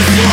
Yeah.